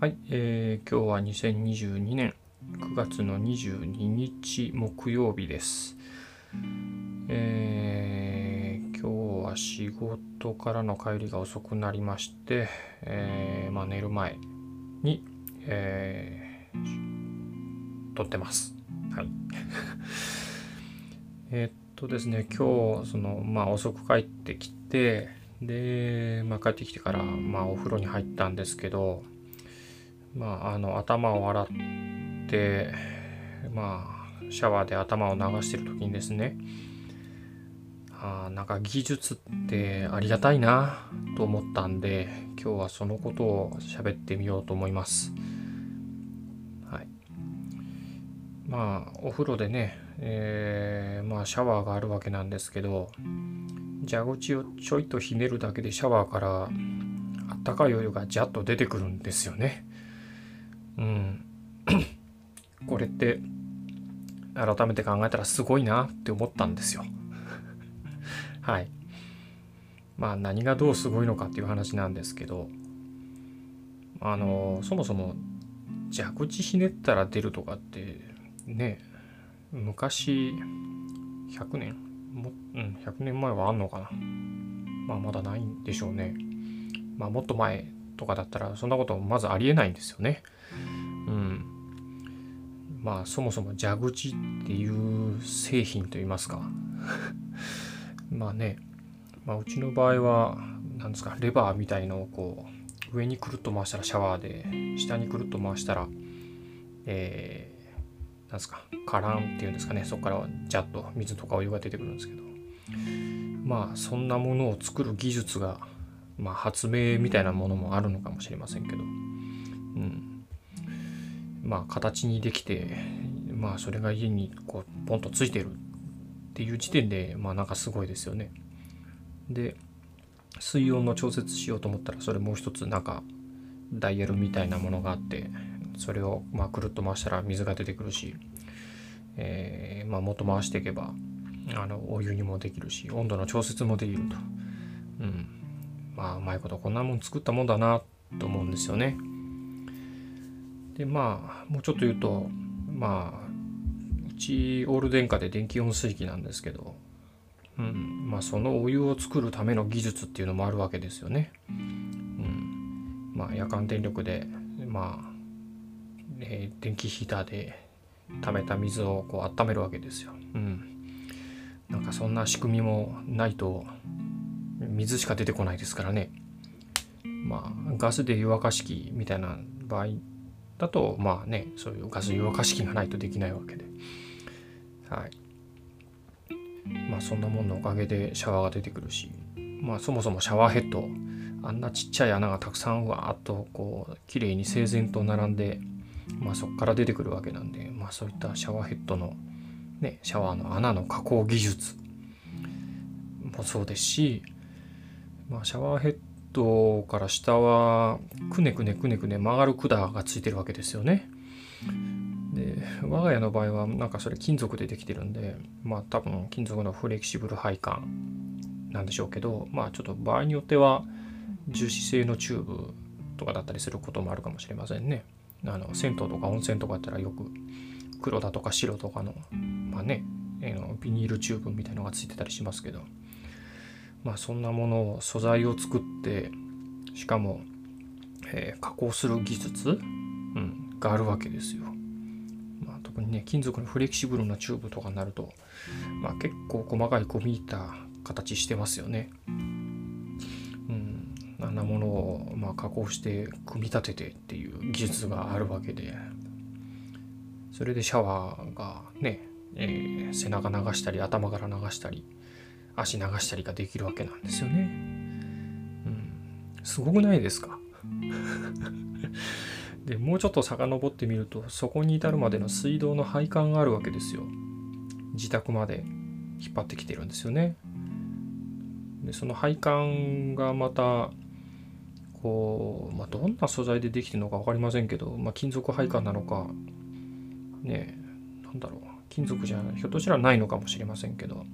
はい、えー、今日は2022年9月の22日木曜日です。えー、今日は仕事からの帰りが遅くなりまして、えー、まあ、寝る前に、えー、撮ってます。はい。えっとですね、今日、その、まあ、遅く帰ってきて、で、まあ、帰ってきてから、まあ、お風呂に入ったんですけど、まあ、あの頭を洗ってまあシャワーで頭を流してる時にですねあなんか技術ってありがたいなと思ったんで今日はそのことを喋ってみようと思います。はい、まあお風呂でね、えー、まあシャワーがあるわけなんですけど蛇口をちょいとひねるだけでシャワーからあったかいお湯がジャッと出てくるんですよね。うん、これって改めて考えたらすごいなって思ったんですよ。はい。まあ何がどうすごいのかっていう話なんですけどあのそもそも蛇口ひねったら出るとかってね昔100年？も、うん、100年前はあんのかな？まあまだないんでしょうね。まあもっと前とかだったらそんなことまずありえないんですよね。うん。まあそもそも蛇口っていう製品といいますか まあね、まあ、うちの場合は何ですかレバーみたいのをこう上にくるっと回したらシャワーで下にくるっと回したらえー、なんですかカランっていうんですかねそこからジャッと水とかお湯が出てくるんですけどまあそんなものを作る技術がまあ、発明みたいなものもあるのかもしれませんけど、うん、まあ形にできてまあそれが家にこうポンとついてるっていう時点でまあなんかすごいですよね。で水温の調節しようと思ったらそれもう一つなんかダイヤルみたいなものがあってそれをまくるっと回したら水が出てくるし、えー、まあ元回していけばあのお湯にもできるし温度の調節もできると。うんまあうまいことこんなもん作ったもんだなと思うんですよね。でまあもうちょっと言うとまあうちオール電化で電気温水器なんですけど、うんまあ、そのお湯を作るための技術っていうのもあるわけですよね。うんまあ、夜間電力でまあ、えー、電気ヒーターで溜めた水をこう温めるわけですよ。うん、なんかそんな仕組みもないと水しか出てこないですからね。まあガスで湯沸かし器みたいな場合だとまあねそういうガス湯沸かし器がないとできないわけで。はい。まあそんなもんのおかげでシャワーが出てくるし。まあそもそもシャワーヘッドあんなちっちゃい穴がたくさんわーっとこう綺麗に整然と並んでまあそこから出てくるわけなんでまあそういったシャワーヘッドのねシャワーの穴の加工技術もそうですしまあ、シャワーヘッドから下はくねくねくねくね曲がる管がついてるわけですよね。で我が家の場合はなんかそれ金属でできてるんでまあ多分金属のフレキシブル配管なんでしょうけどまあちょっと場合によっては樹脂製のチューブとかだったりすることもあるかもしれませんね。あの銭湯とか温泉とかだったらよく黒だとか白とかのまあねビニールチューブみたいのがついてたりしますけどまあ、そんなものを素材を作ってしかも、えー、加工する技術、うん、があるわけですよ。まあ、特にね金属のフレキシブルなチューブとかになると、まあ、結構細かい込み入った形してますよね。うん、あんなものを、まあ、加工して組み立ててっていう技術があるわけでそれでシャワーがね、えー、背中流したり頭から流したり足流したりができるわけなんですよね。うん、すごくないですか？でもうちょっと遡ってみるとそこに至るまでの水道の配管があるわけですよ。自宅まで引っ張ってきてるんですよね。でその配管がまたこう、まあ、どんな素材でできてるのか分かりませんけど、まあ、金属配管なのかねなんだろう金属じゃひょっとしたらないのかもしれませんけど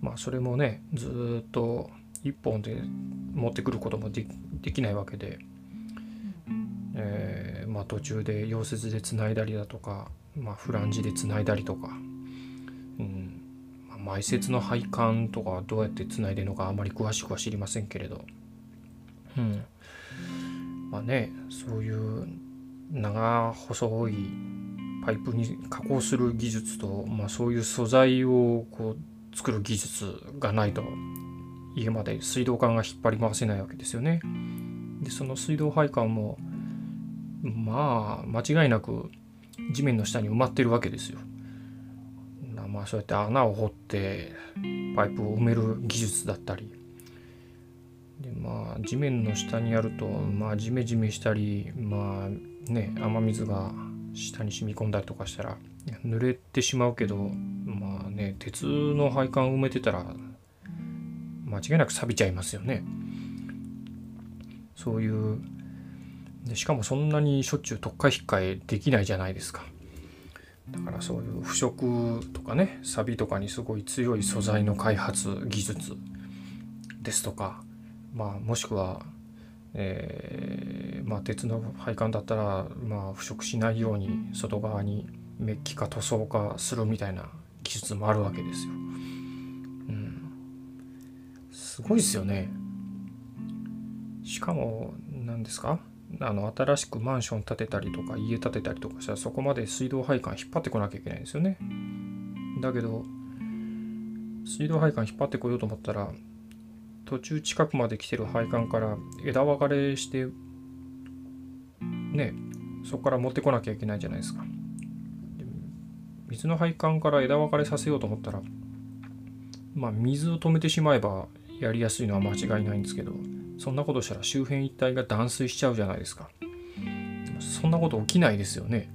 まあそれもねずっと一本で持ってくることもできないわけで。えー、まあ、途中で溶接でつないだりだとか、まあ、フランジでつないだりとか、うん。まあ、埋設の配管とかどうやってつないでるのかあまり詳しくは知りませんけれど、うん。まあね、そういう長細いパイプに加工する技術と、まあ、そういう素材をこう作る技術がないと家まで水道管が引っ張り回せないわけですよね。でその水道配管もまあ間違いなく地面の下に埋まってるわけですよ。まあそうやって穴を掘ってパイプを埋める技術だったりでまあ地面の下にあるとまあジメジメしたりまあね雨水が下に染み込んだりとかしたら濡れてしまうけどまあね鉄の配管埋めてたら間違いなく錆びちゃいますよね。そういうでしかもそんなにしょっちゅう特化引っ換えできないじゃないですか。だからそういう腐食とかね錆とかにすごい強い素材の開発技術ですとかまあもしくはえー、まあ、鉄の配管だったら、まあ、腐食しないように外側にメッキか塗装化するみたいな技術もあるわけですよ。うん、すごいですよね。しかも何ですか？あの新しくマンション建てたりとか家建てたりとかしたらそこまで水道配管引っ張ってこなきゃいけないんですよね。だけど水道配管引っ張ってこようと思ったら途中近くまで来てる配管から枝分かれしてねそこから持ってこなきゃいけないじゃないですか水の配管から枝分かれさせようと思ったらまあ水を止めてしまえばやりやすいのは間違いないんですけどそんなことしたら周辺一帯が断水しちゃうじゃないですかそんなこと起きないですよね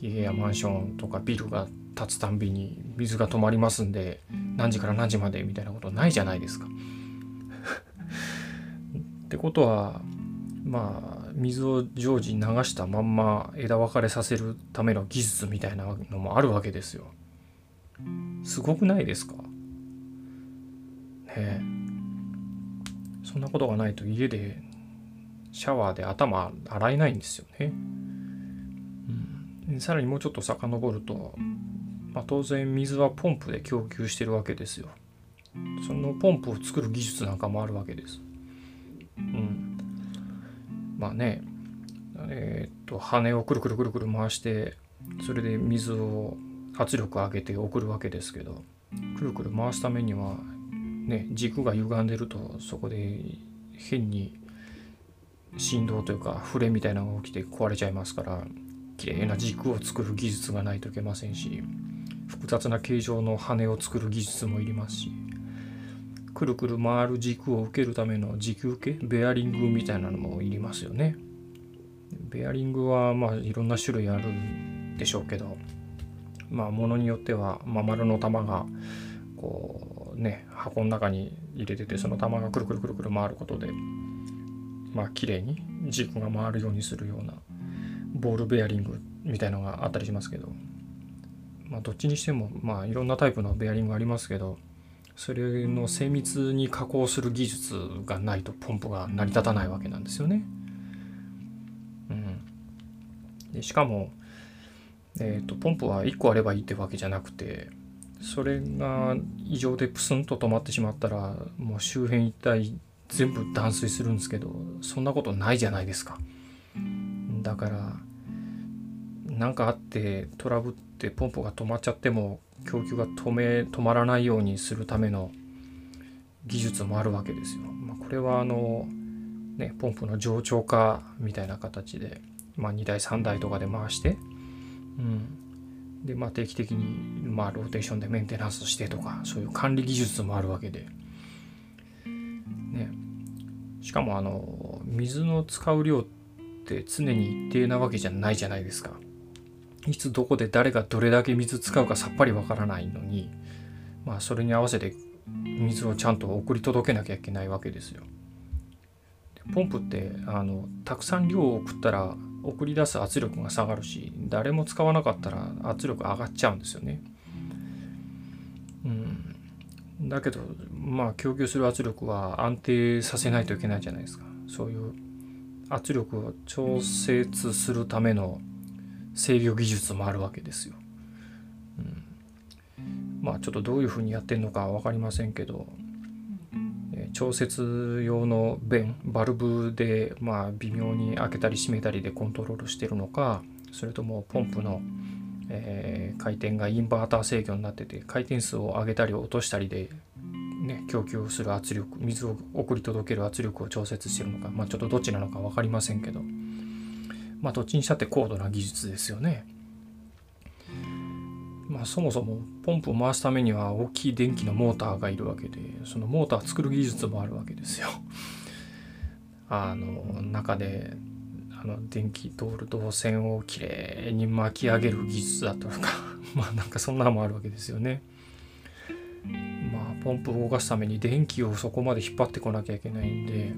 家やマンションとかビルが建つたんびに水が止まりますんで何時から何時までみたいなことないじゃないですか。ってことはまあ水を常時流したまんま枝分かれさせるための技術みたいなのもあるわけですよ。すごくないですか？ねえ。そんなことがないと家でシャワーで頭洗えないんですよね。うん、さらにもうちょっと遡るとまあ、当然水はポンプで供給してるわけですよ。そのポンプを作る技術なんかもあるわけです。うん。まあね、えー、っと、羽をくるくるくるくる回して、それで水を圧力を上げて送るわけですけど、くるくる回すためには、ね、軸が歪んでると、そこで変に振動というか、触れみたいなのが起きて壊れちゃいますから、綺麗な軸を作る技術がないといけませんし、複雑な形状の羽を作る技術もいりますしくるくる回る軸を受けるための軸受け？ベアリングみたいなのもいりますよね。ベアリングはまあいろんな種類あるんでしょうけど。まあものによっては、まあ、丸の玉がこうね箱の中に入れててその玉がくるくるくるくる回ることでまあ綺麗に軸が回るようにするようなボールベアリングみたいのがあったりしますけど。まあ、どっちにしても、まあ、いろんなタイプのベアリングありますけどそれの精密に加工する技術がないとポンプが成り立たないわけなんですよね。うん、でしかも、えーと、ポンプは1個あればいいってわけじゃなくてそれが異常でプスンと止まってしまったらもう周辺一帯全部断水するんですけどそんなことないじゃないですか。だから何かあってトラブってポンプが止まっちゃっても供給が止め止まらないようにするための技術もあるわけですよ。まあ、これはあのねポンプの冗長化みたいな形で、まあ、2台3台とかで回して、うん、でまあ定期的にまあローテーションでメンテナンスしてとかそういう管理技術もあるわけで。ね、しかもあの水の使う量って常に一定なわけじゃないじゃないですか。いつどこで誰がどれだけ水使うかさっぱりわからないのに、まあ、それに合わせて水をちゃんと送り届けなきゃいけないわけですよ。ポンプってあのたくさん量を送ったら送り出す圧力が下がるし誰も使わなかったら圧力上がっちゃうんですよね。うん、だけどまあ供給する圧力は安定させないといけないじゃないですか。そういう圧力を調節するための制御技術もあるわけですよ。うん、まあちょっとどういうふうにやってるのか分かりませんけど、え調節用の弁バルブでまあ微妙に開けたり閉めたりでコントロールしてるのかそれともポンプの、えー、回転がインバーター制御になってて回転数を上げたり落としたりでね、供給する圧力水を送り届ける圧力を調節してるのか、まあ、ちょっとどっちなのか分かりませんけどまあどっちにしたって高度な技術ですよね。まあそもそもポンプを回すためには大きい電気のモーターがいるわけでそのモーター作る技術もあるわけですよ。あの中であの電気通る導線をきれいに巻き上げる技術だとか まあなんかそんなのもあるわけですよね。まあポンプを動かすために電気をそこまで引っ張ってこなきゃいけないんで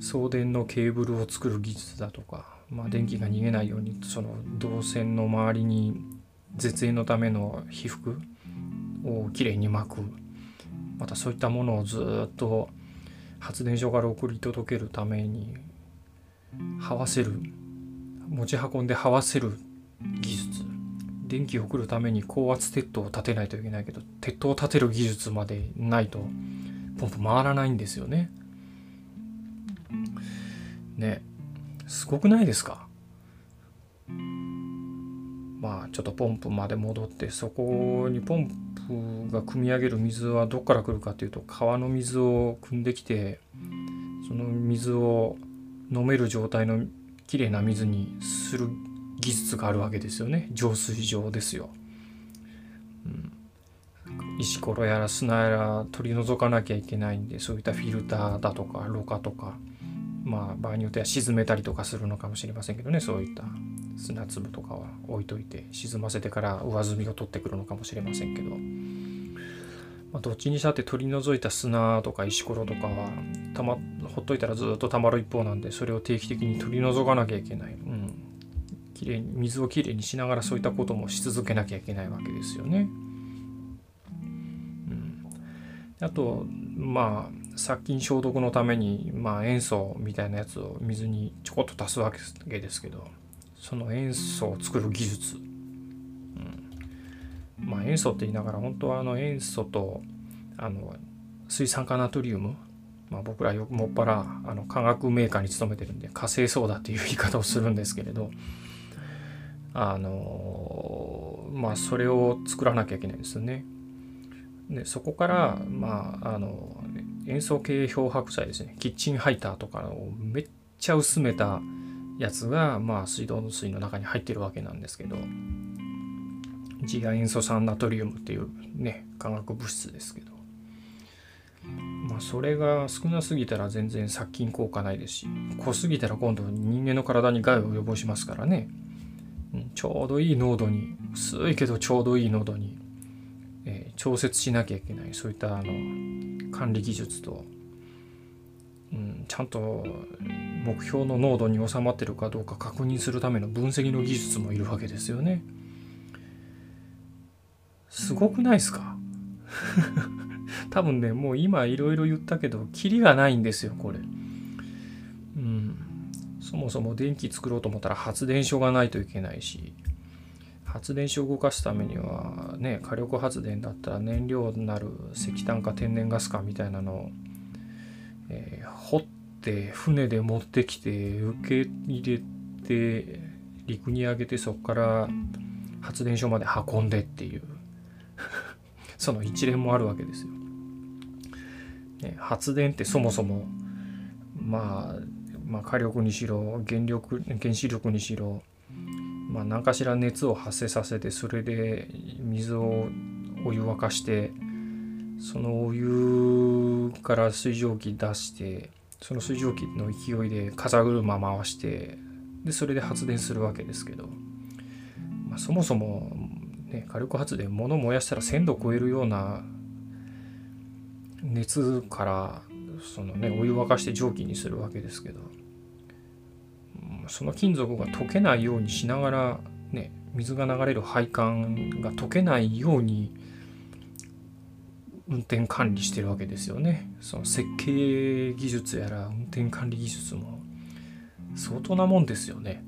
送電のケーブルを作る技術だとか、まあ、電気が逃げないようにその導線の周りに絶縁のための被覆をきれいに巻く。またそういったものをずっと発電所から送り届けるために這わせる。持ち運んで這わせる技術。電気を送るために高圧鉄塔を立てないといけないけど鉄塔を立てる技術までないとポンプ回らないんですよね。ねすごくないですか？まあちょっとポンプまで戻ってそこにポンプが汲み上げる水はどっから来るかというと川の水を汲んできてその水を飲める状態のきれいな水にする技術があるわけですよね。浄水場ですよ、うん、石ころやら砂やら取り除かなきゃいけないんでそういったフィルターだとかろ過とか。まあ場合によっては沈めたりとかするのかもしれませんけどね。そういった砂粒とかは置いといて沈ませてから上澄みを取ってくるのかもしれませんけど、まあ、どっちにしたって取り除いた砂とか石ころとかはたまほっといたらずっとたまる一方なんでそれを定期的に取り除かなきゃいけない、うん、きれいに水をきれいにしながらそういったこともし続けなきゃいけないわけですよね。うん、あとまあ殺菌消毒のために、まあ、塩素みたいなやつを水にちょこっと足すわけですけどその塩素を作る技術、うん、まあ塩素って言いながら本当はあの塩素とあの水酸化ナトリウム。まあ、僕らよくもっぱらあの化学メーカーに勤めてるんで火星ソーダっていう言い方をするんですけれどあのまあそれを作らなきゃいけないんですよね。でそこからまああの塩素系漂白剤ですね。キッチンハイターとかをめっちゃ薄めたやつがまあ水道の水の中に入ってるわけなんですけど次亜塩素酸ナトリウムっていうね化学物質ですけど。まあそれが少なすぎたら全然殺菌効果ないですし濃すぎたら今度人間の体に害を及ぼしますからね。うんちょうどいい濃度に薄いけどちょうどいい濃度に、えー、調節しなきゃいけないそういったあの管理技術と、うん、ちゃんと目標の濃度に収まってるかどうか確認するための分析の技術もいるわけですよね。すごくないですか？多分ねもう今いろいろ言ったけどキリがないんですよこれ。うんそもそも電気作ろうと思ったら発電所がないといけないし発電所を動かすためにはね火力発電だったら燃料になる石炭か天然ガスかみたいなのを、えー、掘って船で持ってきて受け入れて陸に上げてそこから発電所まで運んでっていう その一連もあるわけですよ。ね、発電ってそもそもまあまあ、火力にしろ原力原子力にしろ、まあ、何かしら熱を発生させてそれで水をお湯沸かしてそのお湯から水蒸気出してその水蒸気の勢いで風車回してでそれで発電するわけですけど、まあ、そもそも、ね、火力発電物燃やしたら1,000度超えるような熱からそのねお湯沸かして蒸気にするわけですけどその金属が溶けないようにしながら、ね、水が流れる配管が溶けないように運転管理してるわけですよね。その設計技術やら運転管理技術も相当なもんですよね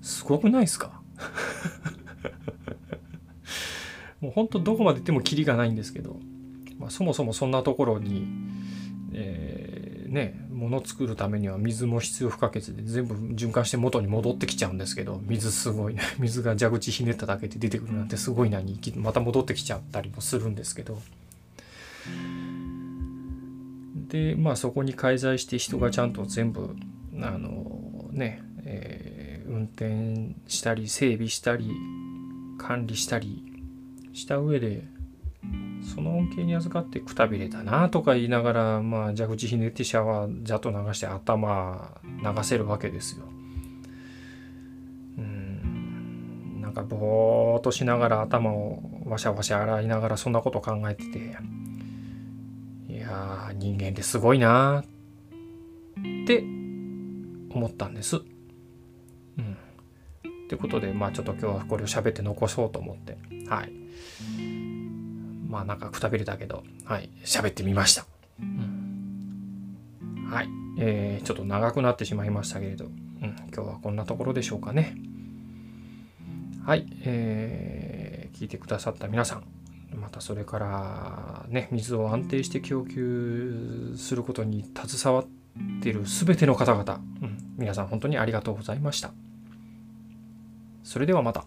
すごくないですか？もうほんとどこまで行ってもキリがないんですけど、まあ、そもそもそんなところに、えー、ね物作るためには水も必要不可欠で全部循環して元に戻ってきちゃうんですけど水すごいね。水が蛇口ひねっただけで出てくるなんてすごいな。にまた戻ってきちゃったりもするんですけど。でまあそこに介在して人がちゃんと全部あのね、え、運転したり整備したり管理したりした上でその恩恵に預かってくたびれたなとか言いながら、まあ、蛇口ひねってシャワージャット流して頭流せるわけですよ。うんなんかぼーっとしながら頭をわしゃわしゃ洗いながらそんなこと考えてていや人間ってすごいなって思ったんです。うん。ってことでまあちょっと今日はこれを喋って残そうと思ってはい。まあなんかくたびれたけど、はい、喋ってみました。うん、はい、えー、ちょっと長くなってしまいましたけれど、うん、今日はこんなところでしょうかね。はい、えー、聞いてくださった皆さん、またそれからね、水を安定して供給することに携わっている全ての方々、うん、皆さん本当にありがとうございました。それではまた。